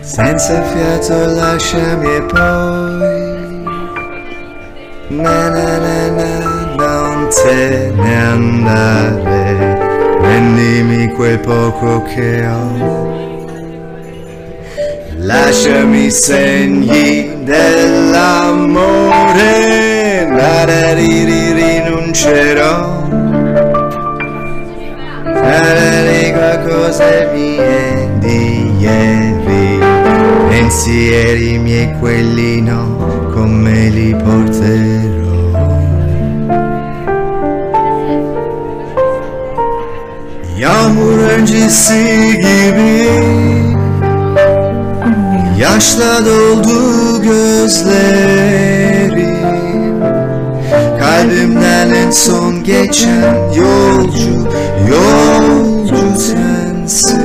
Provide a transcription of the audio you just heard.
Senza fiato lasciami e poi. Na na na na non te ne andare. Prendimi quel poco che ho. Lasciami segni dell'amore la ri rinuncerò Farei qualcosa mie di ieri Pensieri miei quelli no Come li porterò. Yağmur öncesi gibi Yaşla doldu gözlerim sen en son geçen yolcu Yolcu sensin.